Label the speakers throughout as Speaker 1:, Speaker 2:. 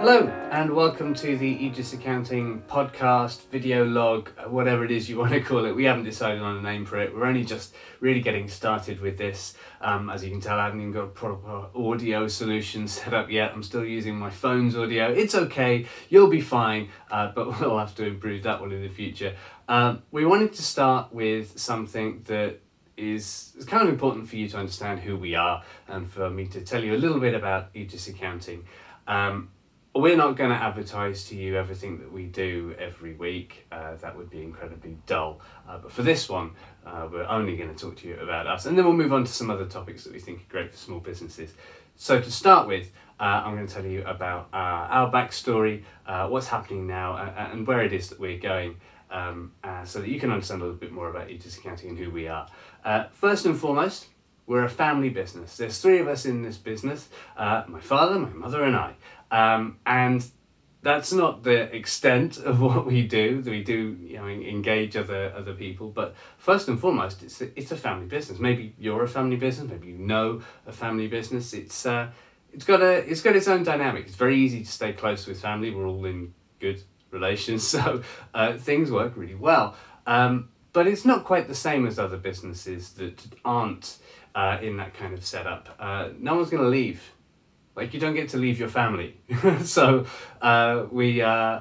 Speaker 1: Hello, and welcome to the Aegis Accounting podcast, video log, whatever it is you want to call it. We haven't decided on a name for it. We're only just really getting started with this. Um, as you can tell, I haven't even got a proper audio solution set up yet. I'm still using my phone's audio. It's okay, you'll be fine, uh, but we'll have to improve that one in the future. Um, we wanted to start with something that is kind of important for you to understand who we are and for me to tell you a little bit about Aegis Accounting. Um, we're not going to advertise to you everything that we do every week. Uh, that would be incredibly dull. Uh, but for this one, uh, we're only going to talk to you about us. And then we'll move on to some other topics that we think are great for small businesses. So, to start with, uh, I'm going to tell you about uh, our backstory, uh, what's happening now, and where it is that we're going. Um, so that you can understand a little bit more about Aegis Accounting and who we are. first and foremost, we're a family business. There's three of us in this business my father, my mother, and I. Um, and that's not the extent of what we do. We do, you know, engage other other people, but first and foremost, it's a, it's a family business. Maybe you're a family business. Maybe you know a family business. It's uh, it's got a it's got its own dynamic. It's very easy to stay close with family. We're all in good relations, so uh, things work really well. Um, but it's not quite the same as other businesses that aren't uh, in that kind of setup. Uh, no one's going to leave like you don't get to leave your family. so uh, we, uh,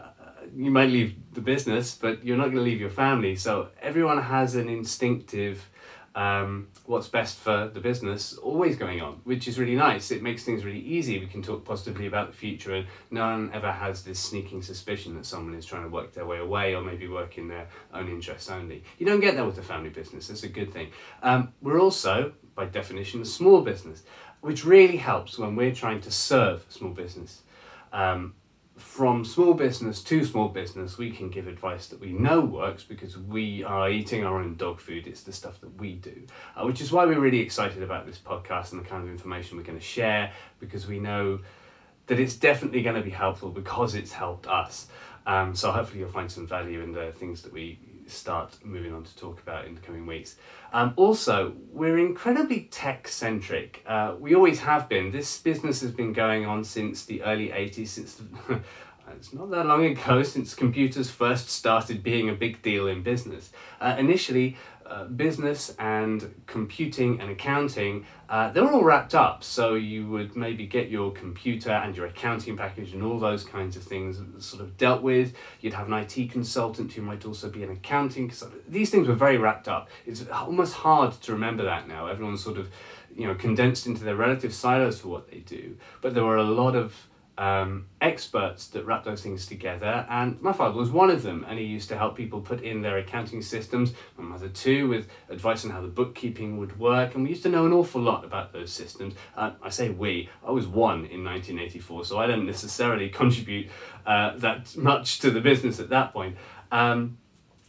Speaker 1: you might leave the business, but you're not going to leave your family. So everyone has an instinctive, um, what's best for the business always going on, which is really nice. It makes things really easy. We can talk positively about the future, and no one ever has this sneaking suspicion that someone is trying to work their way away or maybe work in their own interests only. You don't get that with a family business. That's a good thing. Um, we're also, by definition, a small business which really helps when we're trying to serve small business. Um, from small business to small business, we can give advice that we know works because we are eating our own dog food. It's the stuff that we do, uh, which is why we're really excited about this podcast and the kind of information we're going to share because we know that it's definitely going to be helpful because it's helped us. Um, so hopefully you'll find some value in the things that we start moving on to talk about in the coming weeks. Um, also, we're incredibly tech centric. Uh, we always have been. This business has been going on since the early 80s, since the, it's not that long ago since computers first started being a big deal in business. Uh, initially, uh, business and computing and accounting, uh, they're all wrapped up. So you would maybe get your computer and your accounting package and all those kinds of things sort of dealt with. You'd have an IT consultant who might also be an accounting. These things were very wrapped up. It's almost hard to remember that now. Everyone's sort of, you know, condensed into their relative silos for what they do. But there were a lot of um, experts that wrap those things together, and my father was one of them, and he used to help people put in their accounting systems. My mother too, with advice on how the bookkeeping would work, and we used to know an awful lot about those systems. Uh, I say we, I was one in 1984, so I don't necessarily contribute uh, that much to the business at that point. Um,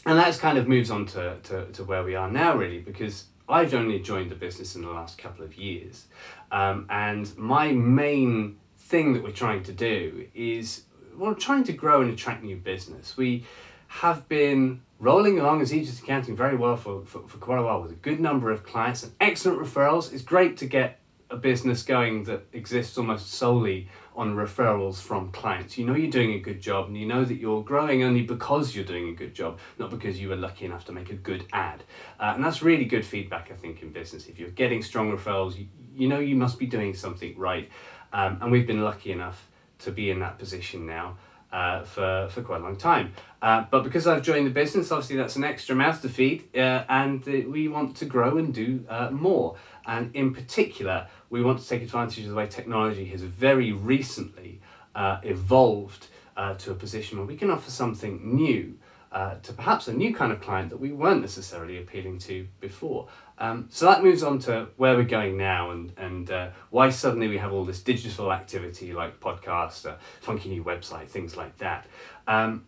Speaker 1: and that kind of moves on to, to, to where we are now, really, because I've only joined the business in the last couple of years, um, and my main thing that we're trying to do is we're trying to grow and attract new business. We have been rolling along as Aegis Accounting very well for, for, for quite a while with a good number of clients and excellent referrals. It's great to get a business going that exists almost solely on referrals from clients. You know you're doing a good job and you know that you're growing only because you're doing a good job, not because you were lucky enough to make a good ad. Uh, and that's really good feedback, I think, in business. If you're getting strong referrals, you, you know you must be doing something right. Um, and we've been lucky enough to be in that position now uh, for, for quite a long time. Uh, but because I've joined the business, obviously that's an extra mouth to feed, uh, and uh, we want to grow and do uh, more. And in particular, we want to take advantage of the way technology has very recently uh, evolved to a position where we can offer something new to perhaps a new kind of client that we weren't necessarily appealing to before. Um, so that moves on to where we're going now and, and uh, why suddenly we have all this digital activity like podcast, uh, funky new website, things like that. Um,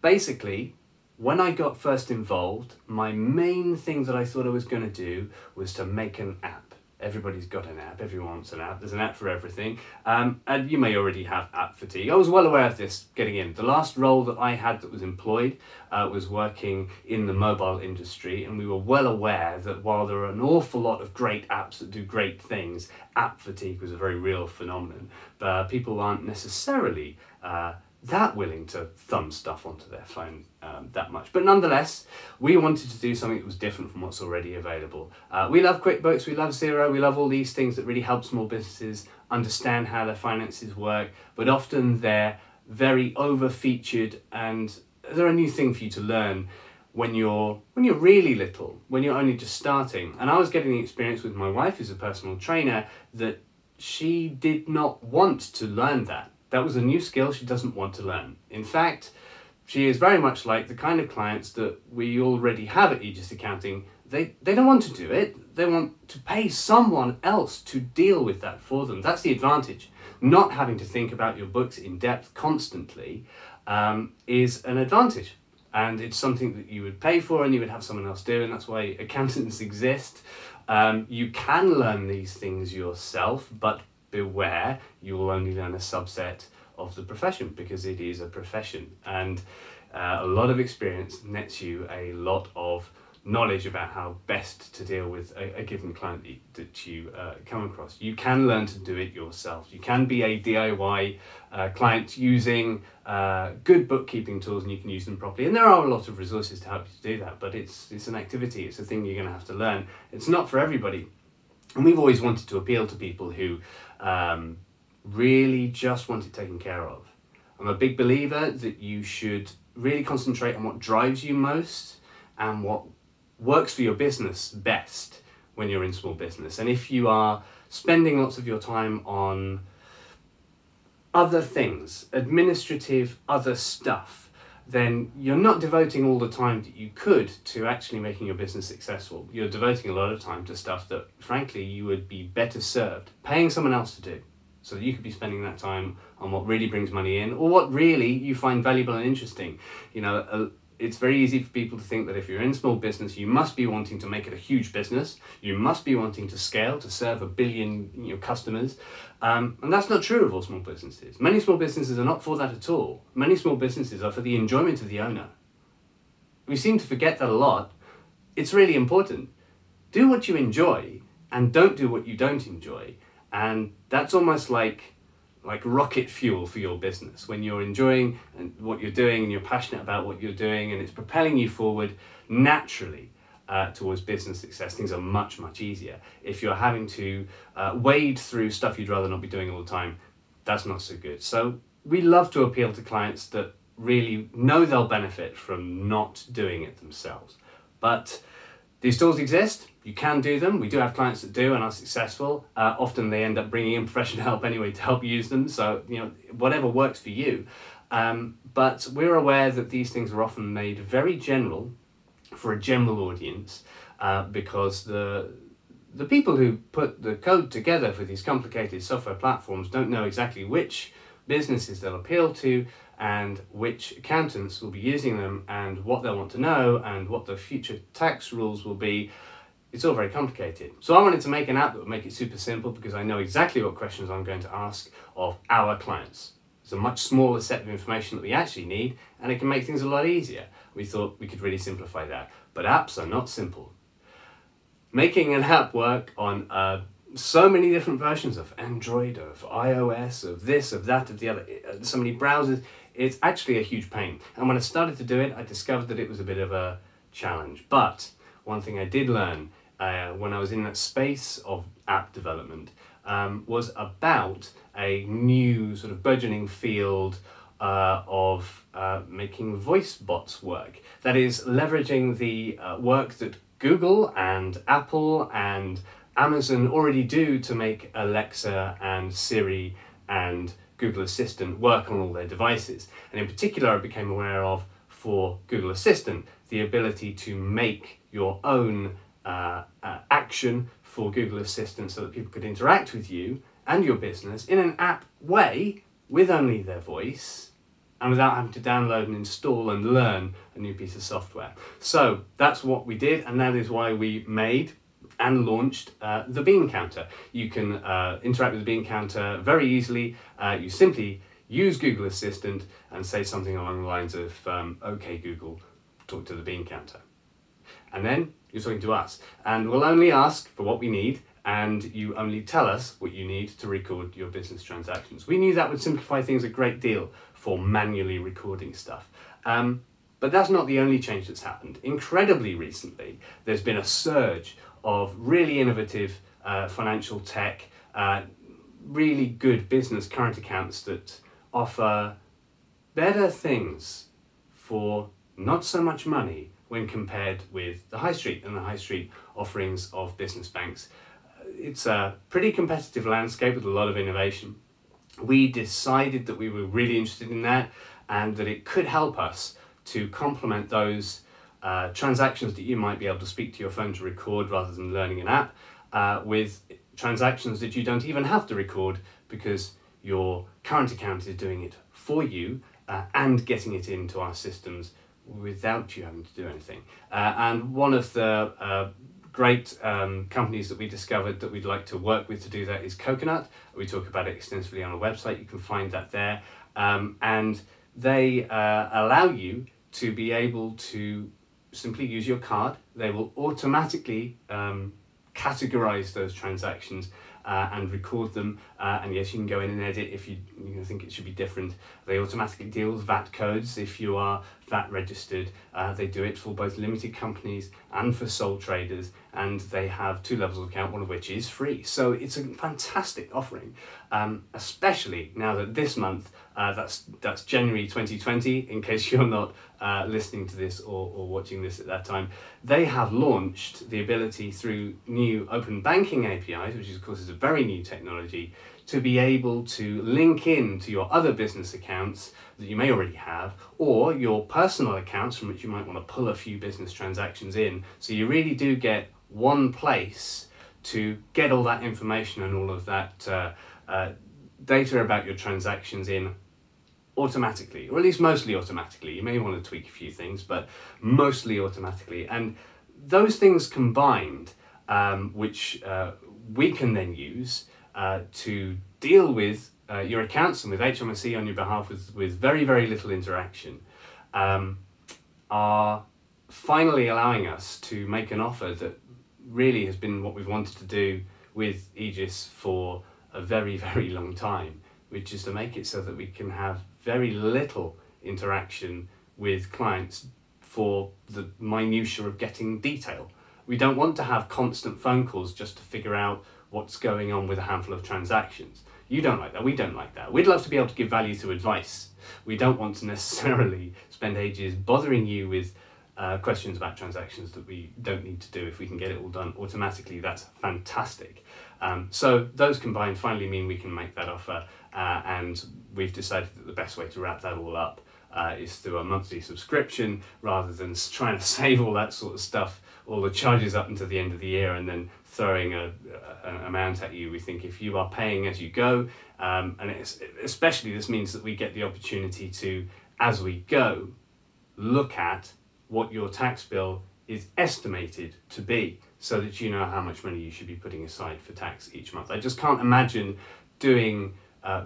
Speaker 1: basically, when I got first involved, my main thing that I thought I was going to do was to make an app Everybody's got an app. Everyone wants an app. There's an app for everything. Um, and you may already have app fatigue. I was well aware of this getting in. The last role that I had that was employed uh, was working in the mobile industry, and we were well aware that while there are an awful lot of great apps that do great things, app fatigue was a very real phenomenon. But people aren't necessarily uh, that willing to thumb stuff onto their phone um, that much. But nonetheless, we wanted to do something that was different from what's already available. Uh, we love QuickBooks, we love Xero, we love all these things that really help small businesses understand how their finances work, but often they're very over featured and they're a new thing for you to learn when you're when you're really little when you're only just starting and i was getting the experience with my wife who's a personal trainer that she did not want to learn that that was a new skill she doesn't want to learn. In fact, she is very much like the kind of clients that we already have at Aegis Accounting. They, they don't want to do it, they want to pay someone else to deal with that for them. That's the advantage. Not having to think about your books in depth constantly um, is an advantage. And it's something that you would pay for and you would have someone else do, and that's why accountants exist. Um, you can learn these things yourself, but beware, you will only learn a subset of the profession because it is a profession. And uh, a lot of experience nets you a lot of knowledge about how best to deal with a, a given client that you uh, come across. You can learn to do it yourself. You can be a DIY uh, client using uh, good bookkeeping tools and you can use them properly. And there are a lot of resources to help you to do that, but it's, it's an activity, it's a thing you're going to have to learn. It's not for everybody. And we've always wanted to appeal to people who um, really just want it taken care of. I'm a big believer that you should really concentrate on what drives you most and what works for your business best when you're in small business. And if you are spending lots of your time on other things, administrative, other stuff, then you're not devoting all the time that you could to actually making your business successful. You're devoting a lot of time to stuff that, frankly, you would be better served paying someone else to do. So that you could be spending that time on what really brings money in or what really you find valuable and interesting. You know, it's very easy for people to think that if you're in small business, you must be wanting to make it a huge business. You must be wanting to scale to serve a billion you know, customers. Um, and that's not true of all small businesses. Many small businesses are not for that at all. Many small businesses are for the enjoyment of the owner. We seem to forget that a lot. It's really important. Do what you enjoy and don't do what you don't enjoy. And that's almost like like rocket fuel for your business. When you're enjoying and what you're doing and you're passionate about what you're doing and it's propelling you forward naturally uh, towards business success things are much much easier. If you're having to uh, wade through stuff you'd rather not be doing all the time that's not so good. So we love to appeal to clients that really know they'll benefit from not doing it themselves. But these tools exist you can do them. We do have clients that do and are successful. Uh, often they end up bringing in professional help anyway to help use them. So, you know, whatever works for you. Um, but we're aware that these things are often made very general for a general audience uh, because the the people who put the code together for these complicated software platforms don't know exactly which businesses they'll appeal to and which accountants will be using them and what they'll want to know and what the future tax rules will be it's all very complicated. So I wanted to make an app that would make it super simple because I know exactly what questions I'm going to ask of our clients. It's a much smaller set of information that we actually need and it can make things a lot easier. We thought we could really simplify that. But apps are not simple. Making an app work on uh, so many different versions of Android, of iOS, of this, of that, of the other, uh, so many browsers, it's actually a huge pain. And when I started to do it, I discovered that it was a bit of a challenge. But one thing I did learn uh, when I was in that space of app development um, was about a new sort of burgeoning field uh, of uh, making voice bots work. That is, leveraging the uh, work that Google and Apple and Amazon already do to make Alexa and Siri and Google Assistant work on all their devices. And in particular, I became aware of for Google Assistant the ability to make your own uh, uh, action for Google Assistant so that people could interact with you and your business in an app way with only their voice and without having to download and install and learn a new piece of software. So that's what we did, and that is why we made and launched uh, the Bean Counter. You can uh, interact with the Bean Counter very easily. Uh, you simply use Google Assistant and say something along the lines of, um, "Okay, Google, talk to the Bean Counter," and then you're talking to us, and we'll only ask for what we need. And you only tell us what you need to record your business transactions. We knew that would simplify things a great deal for manually recording stuff. Um, but that's not the only change that's happened. Incredibly recently, there's been a surge of really innovative uh, financial tech, uh, really good business current accounts that offer better things for not so much money when compared with the high street and the high street offerings of business banks. It's a pretty competitive landscape with a lot of innovation. We decided that we were really interested in that and that it could help us to complement those uh, transactions that you might be able to speak to your phone to record rather than learning an app uh, with transactions that you don't even have to record because your current account is doing it for you uh, and getting it into our systems without you having to do anything. Uh, and one of the uh, great um, companies that we discovered that we'd like to work with to do that is Coconut. We talk about it extensively on our website. You can find that there. Um, and they uh, allow you to be able to simply use your card. They will automatically um, categorize those transactions uh, and record them. Uh, and yes, you can go in and edit if you, you think it should be different. They automatically deal with VAT codes if you are VAT registered. Uh, they do it for both limited companies and for sole traders, and they have two levels of account, one of which is free. So it's a fantastic offering, um, especially now that this month uh, that's that's January 2020. In case you're not uh, listening to this or, or watching this at that time, they have launched the ability through new open banking APIs, which of course is a very new technology, to be able to link in to your other business accounts that you may already have, or your personal accounts from which you might want to pull a few business transactions in. So you really do get one place to get all that information and all of that. Uh, uh, data about your transactions in automatically, or at least mostly automatically. You may want to tweak a few things, but mostly automatically. And those things combined, um, which uh, we can then use uh, to deal with uh, your accounts and with HMRC on your behalf with, with very, very little interaction, um, are finally allowing us to make an offer that really has been what we've wanted to do with Aegis for a very, very long time, which is to make it so that we can have very little interaction with clients for the minutiae of getting detail. We don't want to have constant phone calls just to figure out what's going on with a handful of transactions. You don't like that. We don't like that. We'd love to be able to give value through advice. We don't want to necessarily spend ages bothering you with uh, questions about transactions that we don't need to do. If we can get it all done automatically, that's fantastic. Um, so those combined finally mean we can make that offer, uh, and we've decided that the best way to wrap that all up uh, is through a monthly subscription rather than trying to save all that sort of stuff, all the charges up until the end of the year, and then throwing a, a, an amount at you. We think if you are paying as you go, um, and especially this means that we get the opportunity to, as we go, look at what your tax bill is estimated to be so that you know how much money you should be putting aside for tax each month. I just can't imagine doing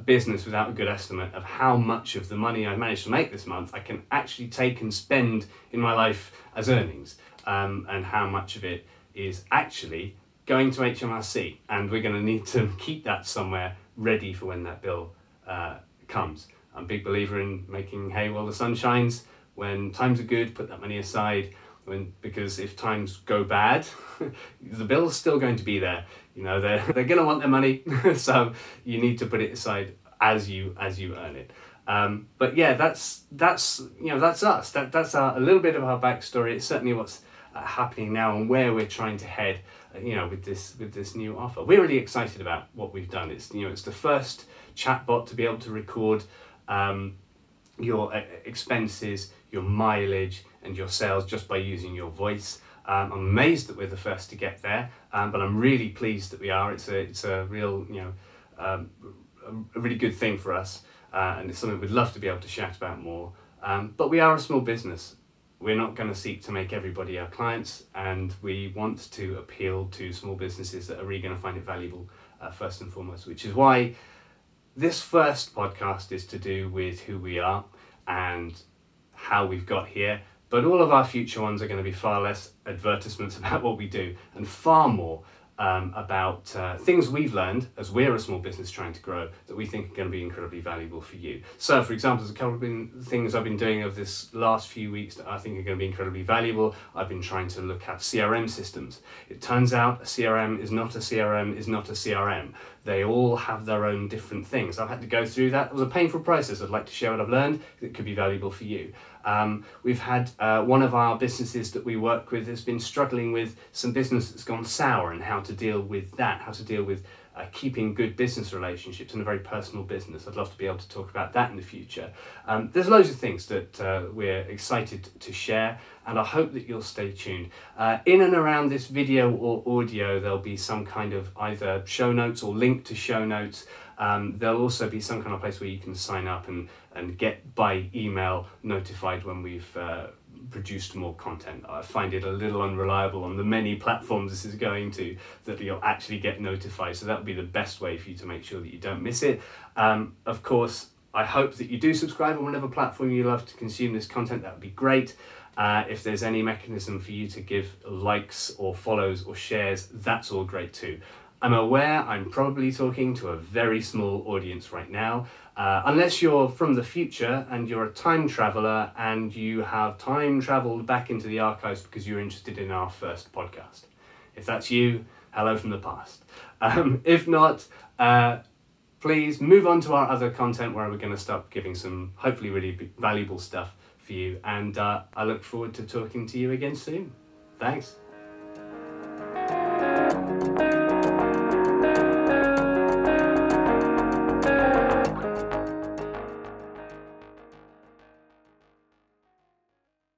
Speaker 1: business without a good estimate of how much of the money I've managed to make this month I can actually take and spend in my life as earnings, um, and how much of it is actually going to HMRC. And we're going to need to keep that somewhere ready for when that bill uh, comes. I'm a big believer in making hay while the sun shines. When times are good, put that money aside when because if times go bad, the bill's still going to be there. You know they're they're going to want their money, so you need to put it aside as you as you earn it. Um, but yeah, that's that's you know that's us. That that's our, a little bit of our backstory. It's certainly what's uh, happening now and where we're trying to head. Uh, you know, with this with this new offer, we're really excited about what we've done. It's you know it's the first chatbot to be able to record um, your uh, expenses, your mileage, and your sales just by using your voice. Um, I'm amazed that we're the first to get there, um, but I'm really pleased that we are. It's a it's a real you know um, a really good thing for us, uh, and it's something we'd love to be able to shout about more. Um, but we are a small business, we're not going to seek to make everybody our clients, and we want to appeal to small businesses that are really going to find it valuable uh, first and foremost, which is why this first podcast is to do with who we are and how we've got here. But all of our future ones are going to be far less advertisements about what we do and far more um, about uh, things we've learned as we're a small business trying to grow that we think are going to be incredibly valuable for you. So, for example, there's a couple of things I've been doing over this last few weeks that I think are going to be incredibly valuable. I've been trying to look at CRM systems. It turns out a CRM is not a CRM is not a CRM. They all have their own different things. I've had to go through that. It was a painful process. I'd like to share what I've learned. It could be valuable for you. Um, we've had uh, one of our businesses that we work with has been struggling with some business that's gone sour and how to deal with that, how to deal with uh, keeping good business relationships and a very personal business. I'd love to be able to talk about that in the future. Um, there's loads of things that uh, we're excited to share, and I hope that you'll stay tuned. Uh, in and around this video or audio, there'll be some kind of either show notes or link to show notes. Um, there'll also be some kind of place where you can sign up and, and get by email notified when we've uh, produced more content. I find it a little unreliable on the many platforms this is going to that you'll actually get notified. So that would be the best way for you to make sure that you don't miss it. Um, of course, I hope that you do subscribe on whatever platform you love to consume this content. That would be great. Uh, if there's any mechanism for you to give likes or follows or shares, that's all great too. I'm aware I'm probably talking to a very small audience right now, uh, unless you're from the future and you're a time traveler and you have time traveled back into the archives because you're interested in our first podcast. If that's you, hello from the past. Um, if not, uh, please move on to our other content where we're going to start giving some hopefully really valuable stuff for you. And uh, I look forward to talking to you again soon. Thanks.